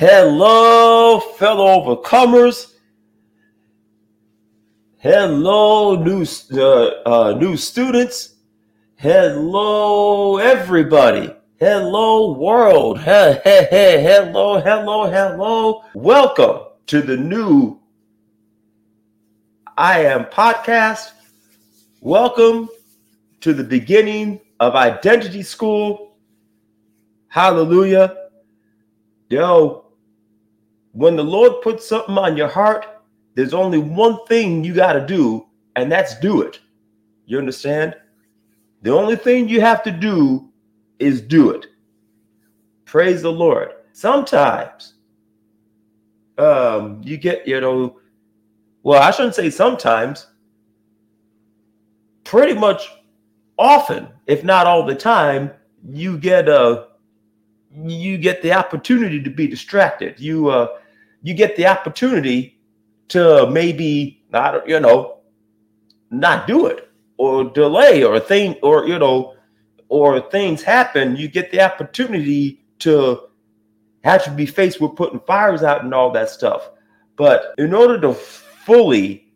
Hello, fellow overcomers. Hello, new uh, uh, new students. Hello, everybody. Hello, world. Hey, hey, hey, hello, hello, hello. Welcome to the new I Am podcast. Welcome to the beginning of Identity School. Hallelujah. Yo, when the Lord puts something on your heart, there's only one thing you got to do, and that's do it. You understand? The only thing you have to do is do it. Praise the Lord. Sometimes um, you get, you know, well, I shouldn't say sometimes, pretty much often, if not all the time, you get a you get the opportunity to be distracted. You uh you get the opportunity to maybe not, you know, not do it or delay or thing or you know or things happen. You get the opportunity to have to be faced with putting fires out and all that stuff. But in order to fully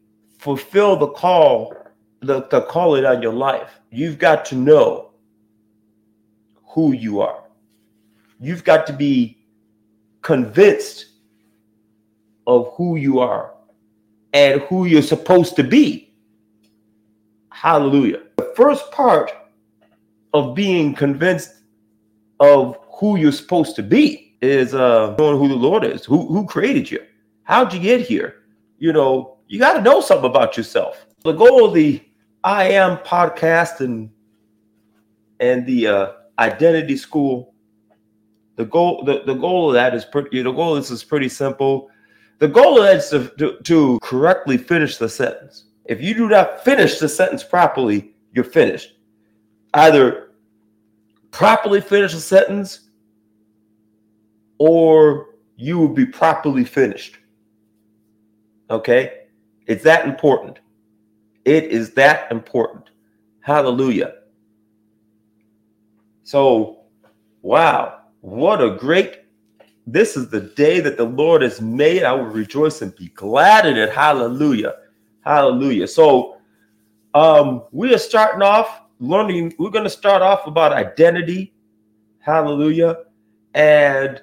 fulfill the call the, the calling on your life you've got to know who you are you've got to be convinced of who you are and who you're supposed to be Hallelujah. The first part of being convinced of who you're supposed to be is uh knowing who the Lord is, who who created you. How'd you get here? You know, you got to know something about yourself. The goal of the I Am podcast and and the uh, identity school. The goal, the, the goal of that is pretty. The goal of this is pretty simple. The goal of that is to, to, to correctly finish the sentence. If you do not finish the sentence properly, you're finished. Either properly finish a sentence or you will be properly finished. Okay? It's that important. It is that important. Hallelujah. So, wow, what a great this is the day that the Lord has made. I will rejoice and be glad in it. Hallelujah. Hallelujah. So um, we are starting off learning, we're going to start off about identity. Hallelujah. And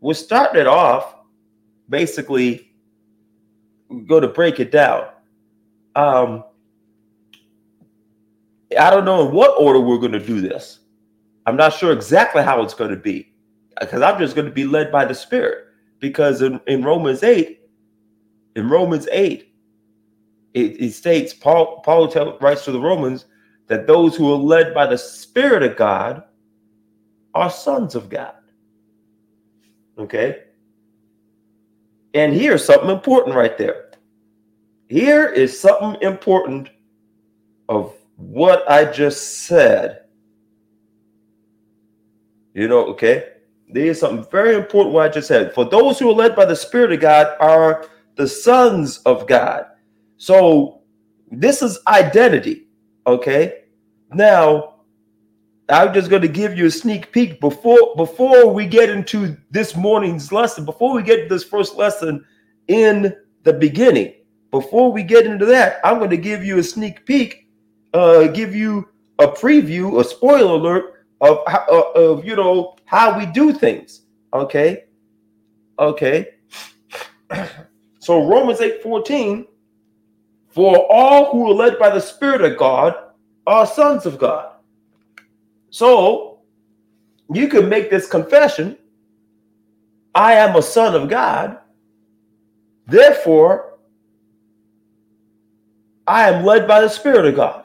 we're starting it off basically, going to break it down. Um, I don't know in what order we're going to do this. I'm not sure exactly how it's going to be because I'm just going to be led by the Spirit. Because in, in Romans 8, in Romans 8, it, it states Paul Paul tell, writes to the Romans that those who are led by the Spirit of God are sons of God. Okay. And here's something important right there. Here is something important of what I just said. You know, okay? There's something very important what I just said. For those who are led by the Spirit of God are the sons of God. So this is identity. Okay. Now, I'm just going to give you a sneak peek before before we get into this morning's lesson, before we get this first lesson in the beginning. Before we get into that, I'm going to give you a sneak peek, uh, give you a preview, a spoiler alert of uh, of you know how we do things. Okay, okay. so Romans eight fourteen for all who are led by the Spirit of God are sons of God. So you can make this confession I am a son of God. Therefore, I am led by the Spirit of God.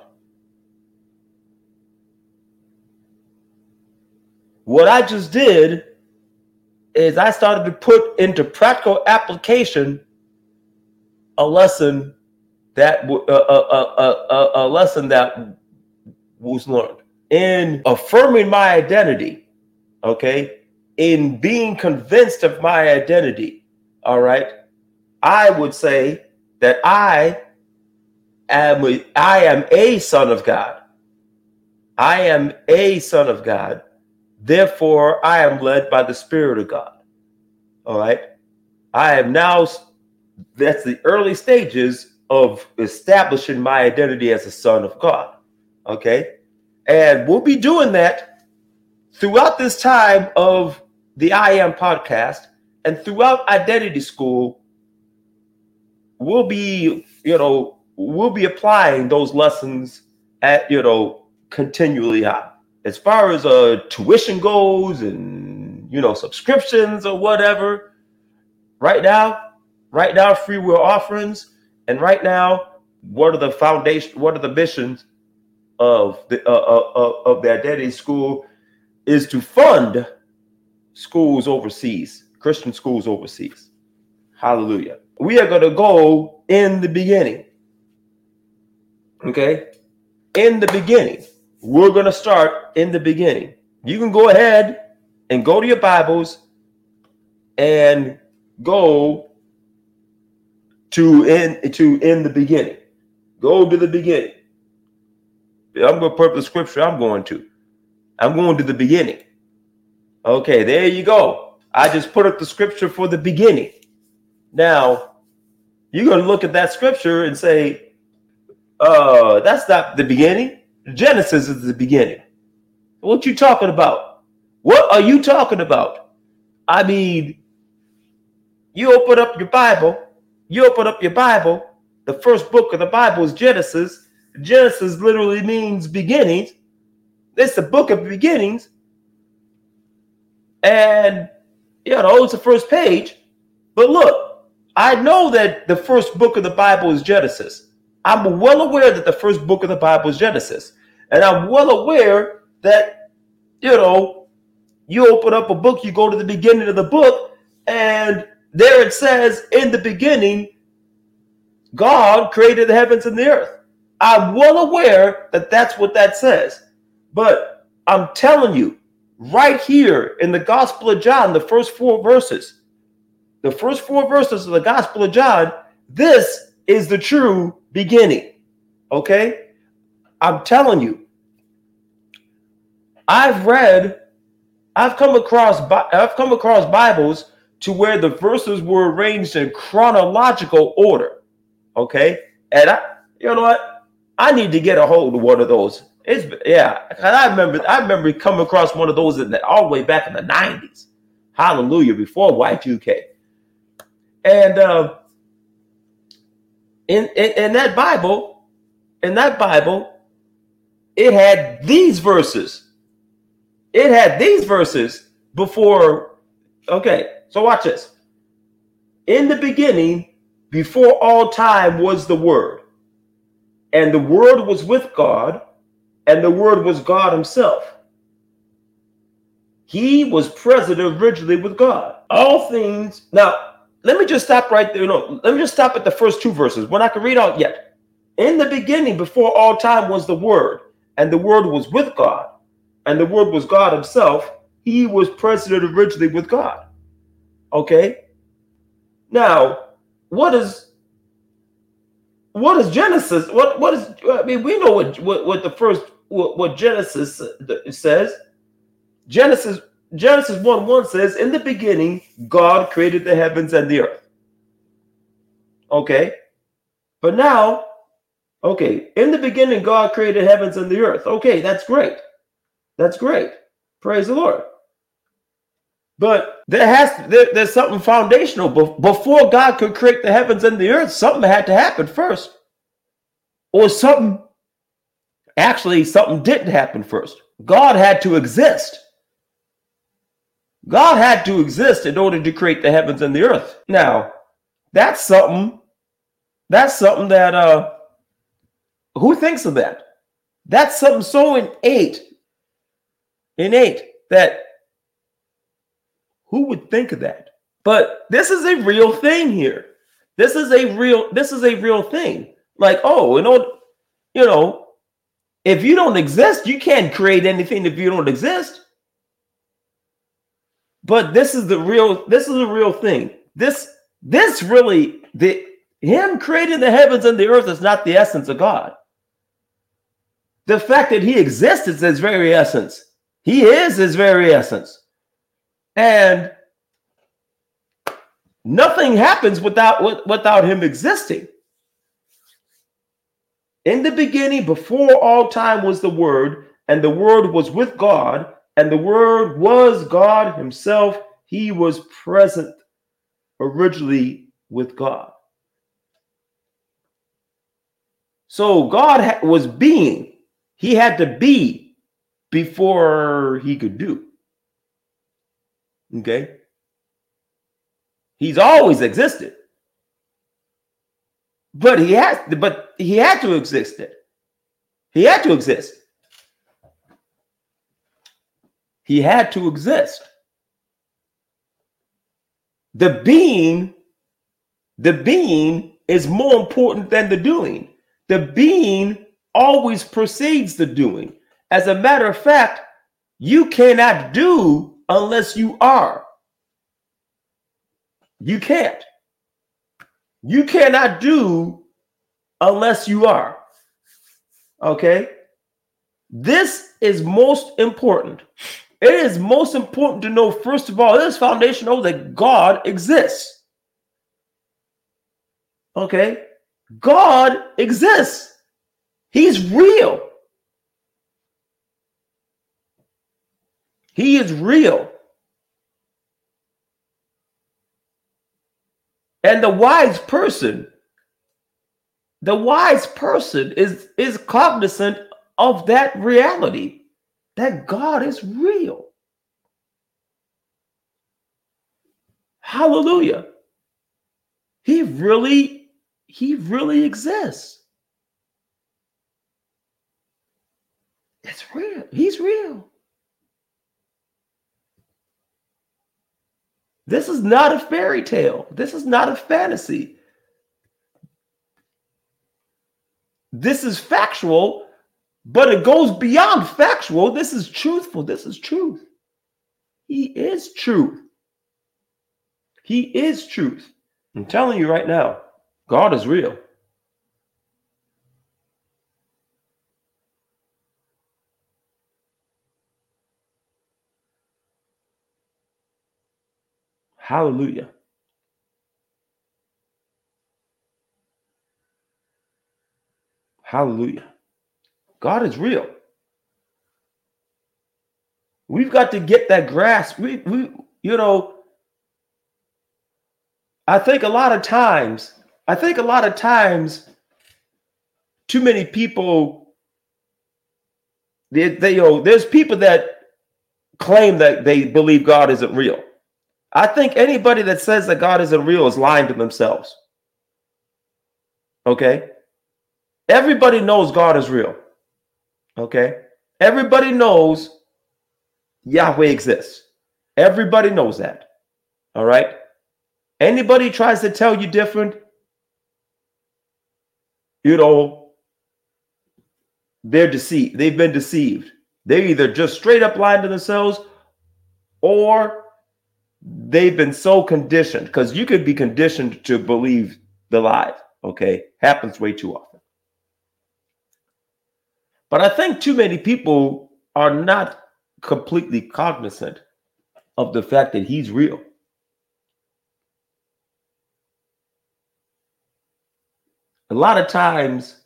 What I just did is I started to put into practical application a lesson that a, a, a, a lesson that was learned. In affirming my identity okay in being convinced of my identity all right i would say that i am a, i am a son of god. I am a son of god therefore i am led by the spirit of god All right. I am now, that's the early stages of establishing my identity as a son of God. Okay. And we'll be doing that throughout this time of the I Am podcast and throughout identity school. We'll be, you know, we'll be applying those lessons at, you know, continually on. As far as uh tuition goes and you know subscriptions or whatever, right now, right now free will offerings, and right now, what are the foundation? What are the missions of the uh, uh, uh, of the identity school? Is to fund schools overseas, Christian schools overseas. Hallelujah. We are going to go in the beginning. Okay, in the beginning we're going to start in the beginning. You can go ahead and go to your Bibles and go to in to in the beginning. Go to the beginning. I'm going to put the scripture I'm going to. I'm going to the beginning. Okay, there you go. I just put up the scripture for the beginning. Now, you're going to look at that scripture and say, uh, that's not the beginning. Genesis is the beginning. What you talking about? What are you talking about? I mean, you open up your Bible, you open up your Bible, the first book of the Bible is Genesis. Genesis literally means beginnings. It's the book of beginnings. And, you know, it's the first page. But look, I know that the first book of the Bible is Genesis. I'm well aware that the first book of the Bible is Genesis. And I'm well aware that, you know, you open up a book, you go to the beginning of the book, and there it says, in the beginning, God created the heavens and the earth. I'm well aware that that's what that says. But I'm telling you, right here in the Gospel of John, the first four verses, the first four verses of the Gospel of John, this is the true beginning. Okay? I'm telling you, I've read, I've come across, I've come across Bibles to where the verses were arranged in chronological order. Okay, and I, you know what, I need to get a hold of one of those. It's yeah, I remember, I remember coming across one of those in the, all the way back in the '90s. Hallelujah, before Y2K, and uh, in, in in that Bible, in that Bible, it had these verses. It had these verses before. Okay, so watch this. In the beginning, before all time was the Word, and the Word was with God, and the Word was God Himself. He was present originally with God. All things. Now, let me just stop right there. No, let me just stop at the first two verses. When I can read out yet. In the beginning, before all time was the Word, and the Word was with God, and the Word was God Himself. He was present originally with God. Okay. Now, what is what is Genesis? What what is? I mean, we know what what, what the first what, what Genesis says. Genesis Genesis one one says, "In the beginning, God created the heavens and the earth." Okay, but now Okay, in the beginning, God created heavens and the earth. Okay, that's great. That's great. Praise the Lord. But there has there, there's something foundational. Before God could create the heavens and the earth, something had to happen first. Or something actually something didn't happen first. God had to exist. God had to exist in order to create the heavens and the earth. Now, that's something that's something that uh who thinks of that? That's something so innate, innate that who would think of that? But this is a real thing here. This is a real. This is a real thing. Like, oh, you know, you know, if you don't exist, you can't create anything if you don't exist. But this is the real. This is a real thing. This this really the him creating the heavens and the earth is not the essence of God. The fact that he exists is his very essence. He is his very essence. And Nothing happens without without him existing. In the beginning, before all time was the Word, and the Word was with God, and the Word was God Himself. He was present originally with God. So God was being, He had to be before He could do. Okay? He's always existed. But he has but he had to exist. He had to exist. He had to exist. The being, the being is more important than the doing. The being always precedes the doing. As a matter of fact, you cannot do unless you are. You can't. You cannot do unless you are. Okay? This is most important. It is most important to know, first of all, it is foundational that God exists. Okay? God exists. He's real. He is real. And the wise person, the wise person is, is cognizant of that reality that God is real. Hallelujah. He really, he really exists. It's real. He's real. This is not a fairy tale. This is not a fantasy. This is factual, but it goes beyond factual. This is truthful. This is truth. He is truth. He is truth. I'm telling you right now, God is real. Hallelujah. Hallelujah. God is real. We've got to get that grasp. We, we, you know, I think a lot of times, I think a lot of times, too many people, they, they, you know, there's people that claim that they believe God isn't real. I think anybody that says that God isn't real is lying to themselves. Okay? Everybody knows God is real. Okay? Everybody knows Yahweh exists. Everybody knows that. All right? Anybody tries to tell you different, you know, they're deceived. They've been deceived. They're either just straight up lying to themselves or they've been so conditioned because you could be conditioned to believe the lie. Okay, happens way too often. But I think too many people are not completely cognizant of the fact that he's real. A lot of times,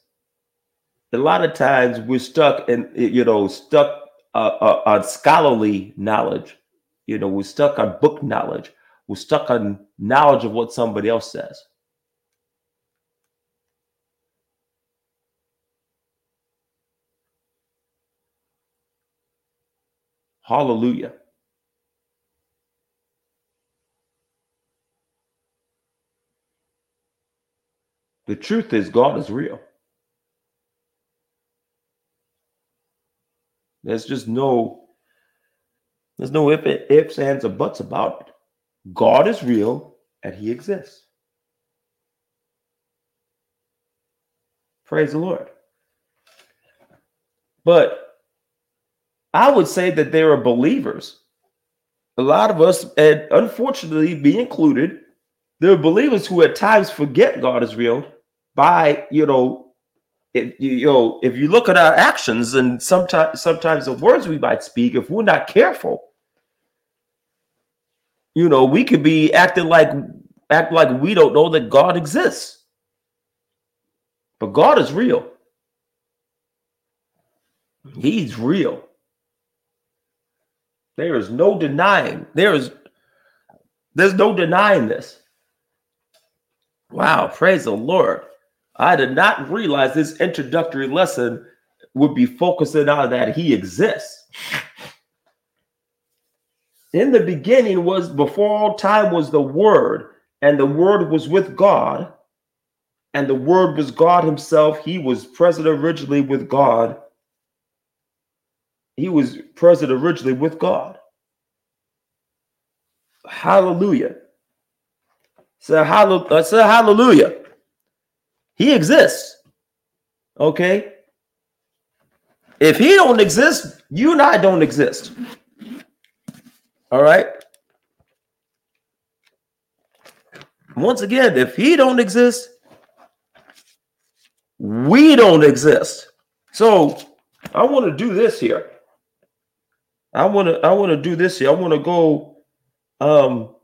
a lot of times we're stuck in, you know, stuck uh, uh, on scholarly knowledge you know, we're stuck on book knowledge. We're stuck on knowledge of what somebody else says. Hallelujah. The truth is, God is real. There's just no there's no if, ifs, ands, or buts about it. God is real and he exists. Praise the Lord. But I would say that there are believers. A lot of us, and unfortunately, be included, there are believers who at times forget God is real by, you know, if you know, if you look at our actions and sometimes sometimes the words we might speak, if we're not careful, you know, we could be acting like act like we don't know that God exists. But God is real. He's real. There is no denying. There is there's no denying this. Wow, praise the Lord. I did not realize this introductory lesson would be focusing on that he exists. In the beginning was before all time was the word, and the word was with God, and the word was God himself. He was present originally with God. He was present originally with God. Hallelujah. Say hallelujah. Say hallelujah. He exists. Okay. If he don't exist, you and I don't exist. All right. Once again, if he don't exist, we don't exist. So I want to do this here. I want to I want to do this here. I want to go um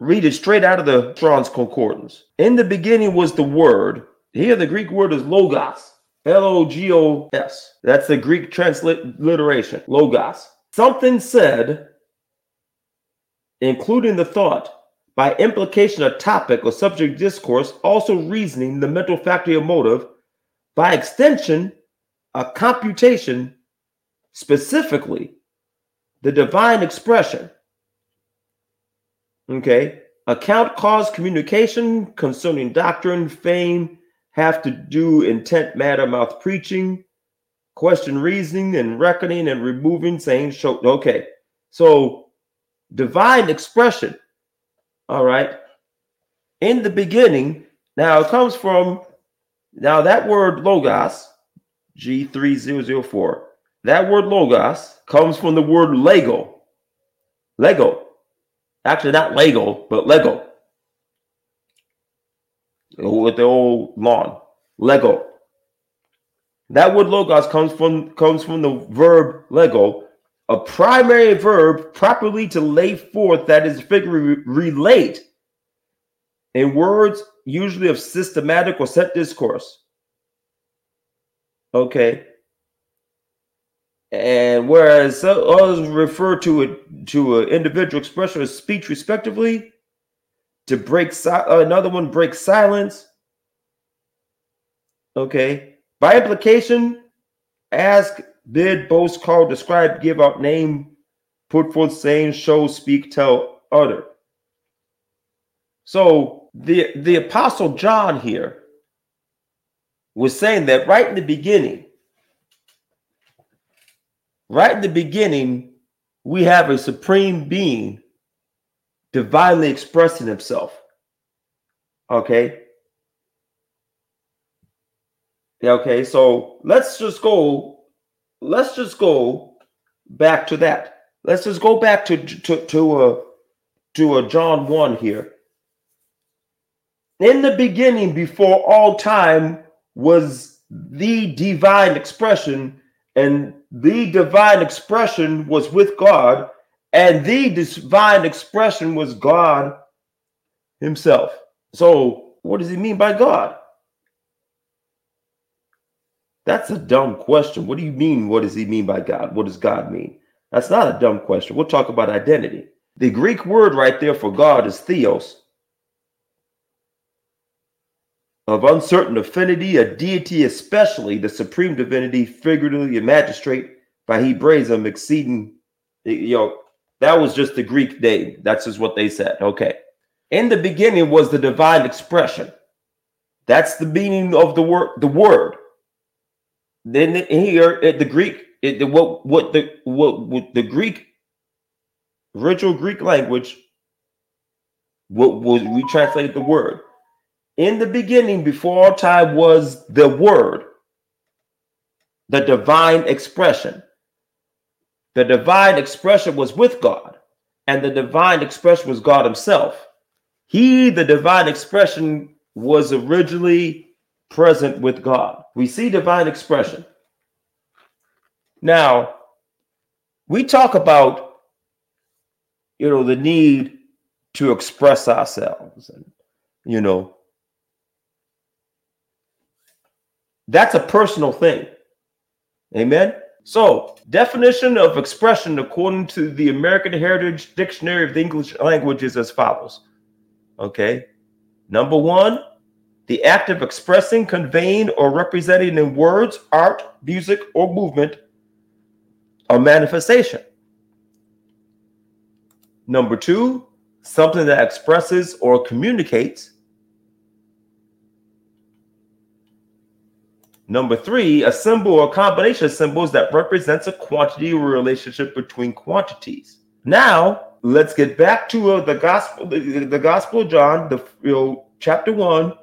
read it straight out of the Strong's Concordance. In the beginning was the word. Here the Greek word is logos. L O G O S. That's the Greek transliteration. Logos. Something said, including the thought, by implication, a topic or subject discourse, also reasoning, the mental faculty of motive, by extension, a computation, specifically, the divine expression. Okay. Account cause communication concerning doctrine, fame, have to do intent, matter, mouth preaching, question reasoning, and reckoning and removing, saying, show. Okay. So divine expression. All right. In the beginning, now it comes from now that word logos, G3004. That word logos comes from the word Lego. Lego. Actually, not Lego, but Lego. With the old lawn. Lego. That word logos comes from comes from the verb lego, a primary verb properly to lay forth that is figure relate in words usually of systematic or set discourse. Okay. And whereas others refer to it to an individual expression of speech, respectively, to break si- another one break silence. Okay. By implication, ask, bid, boast, call, describe, give out, name, put forth, saying, show, speak, tell, utter. So the the apostle John here was saying that right in the beginning Right in the beginning, we have a supreme being divinely expressing himself. Okay. Okay, so let's just go, let's just go back to that. Let's just go back to to to a to a John 1 here. In the beginning, before all time, was the divine expression and the divine expression was with God, and the divine expression was God Himself. So, what does He mean by God? That's a dumb question. What do you mean? What does He mean by God? What does God mean? That's not a dumb question. We'll talk about identity. The Greek word right there for God is theos, of uncertain affinity, a deity, especially the supreme divinity, figuratively a magistrate, by Hebraism exceeding, you know, that was just the Greek name. That's just what they said. Okay. In the beginning was the divine expression. That's the meaning of the word, the word. Then here the Greek, it, what what the what, what the Greek original Greek language, what was we translate the word in the beginning, before all time, was the Word, the divine expression. The divine expression was with God, and the divine expression was God Himself. He, the divine expression, was originally present with God. We see divine expression. Now, we talk about, you know, the need to express ourselves and you know, that's a personal thing. Amen. So, definition of expression according to the American Heritage Dictionary of the English Language is as follows. Okay. Number one, the act of expressing, conveying, or representing in words, art, music, or movement, a manifestation. Number two, something that expresses or communicates. Number three, a symbol or combination of symbols that represents a quantity or relationship between quantities. Now, let's get back to uh, the gospel, the, the, gospel of John, the you know, chapter one.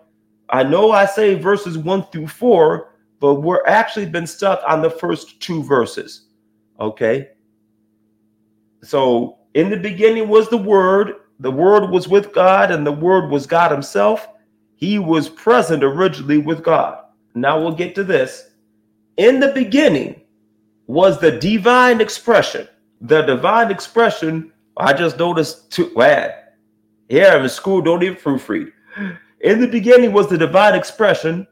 I know I say verses one through four, but we're actually been stuck on the first two verses. Okay. So in the beginning was the Word, the Word was with God, and the Word was God Himself. He was present originally with God. Now we'll get to this. In the beginning was the divine expression. The divine expression, I just noticed too bad. Here I'm in school, don't even proofread. In the beginning was the divine expression.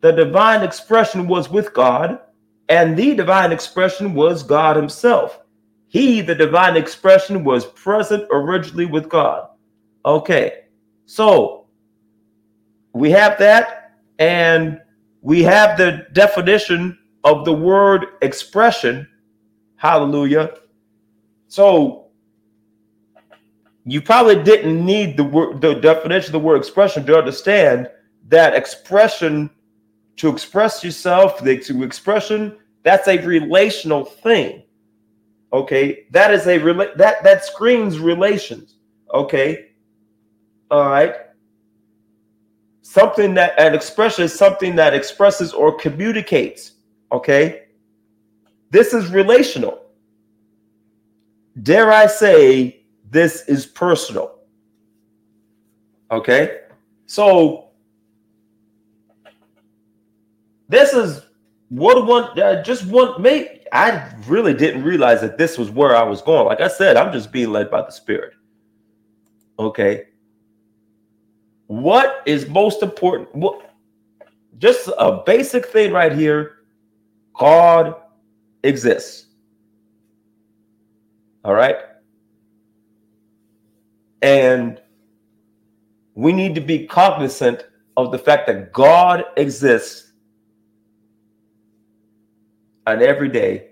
The divine expression was with God, and the divine expression was God Himself. He, the divine expression, was present originally with God. Okay, so we have that, and we have the definition of the word expression. Hallelujah. So you probably didn't need the word, the definition of the word expression to understand that expression to express yourself, the to expression, that's a relational thing. Okay, that is a rela- that that screams relations. Okay, all right. Something that an expression is something that expresses or communicates. Okay, this is relational. Dare I say this is personal? Okay, so this is what one uh, just one mate I really didn't realize that this was where I was going. Like I said, I'm just being led by the Spirit. Okay. What is most important? What, just a basic thing right here God exists. All right. And we need to be cognizant of the fact that God exists and every day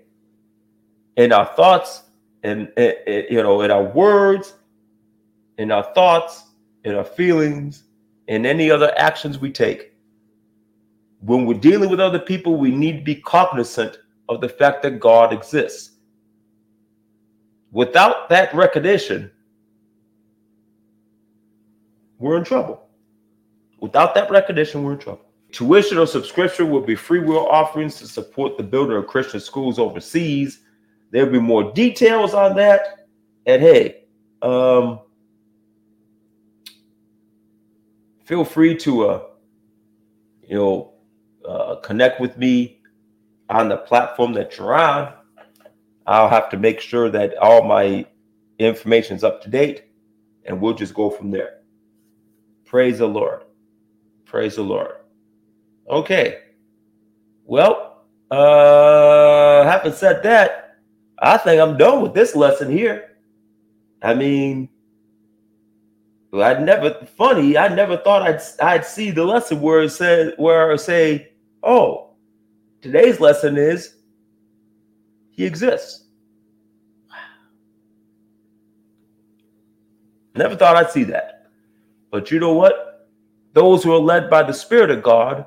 in our thoughts and, you know in our words in our thoughts in our feelings in any other actions we take. When we're dealing with other people we need to be cognizant of the fact that god exists. Without that recognition we're in trouble without that recognition we're in trouble Tuition or subscription will be free will offerings to support the building of Christian schools overseas. There'll be more details on that. And hey, um, feel free to, uh, you know, uh, connect with me on the platform that you're on. I'll have to make sure that all my information is up to date, and we'll just go from there. Praise the Lord. Praise the Lord. Okay. Well, uh, having said that, I think I'm done with this lesson here. I mean, I never funny. I never thought I'd I'd see the lesson where it said where I say, "Oh, today's lesson is He exists." Wow. Never thought I'd see that, but you know what? Those who are led by the Spirit of God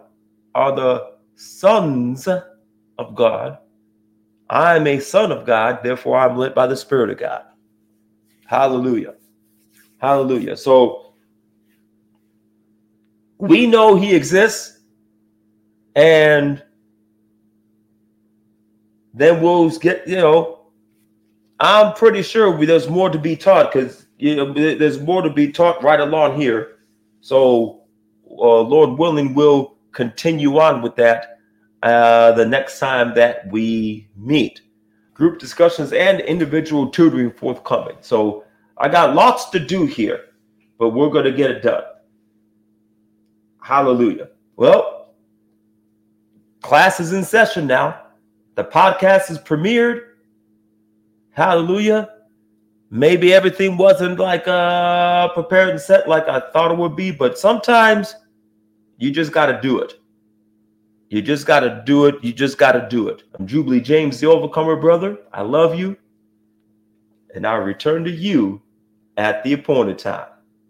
are the sons of God. I am a son of God, therefore I'm led by the Spirit of God. Hallelujah. Hallelujah. So we know he exists, and then we'll get, you know, I'm pretty sure there's more to be taught because know there's more to be taught right along here. So, uh, Lord willing, we'll continue on with that uh, the next time that we meet. Group discussions and individual tutoring forthcoming. So I got lots to do here, but we're going to get it done. Hallelujah. Well, class is in session now. The podcast is premiered. Hallelujah. Maybe everything wasn't like uh prepared and set like I thought it would be, but sometimes you just got to do it. You just got to do it. You just got to do it. I'm Jubilee James, the Overcomer brother. I love you. And I'll return to you at the appointed time.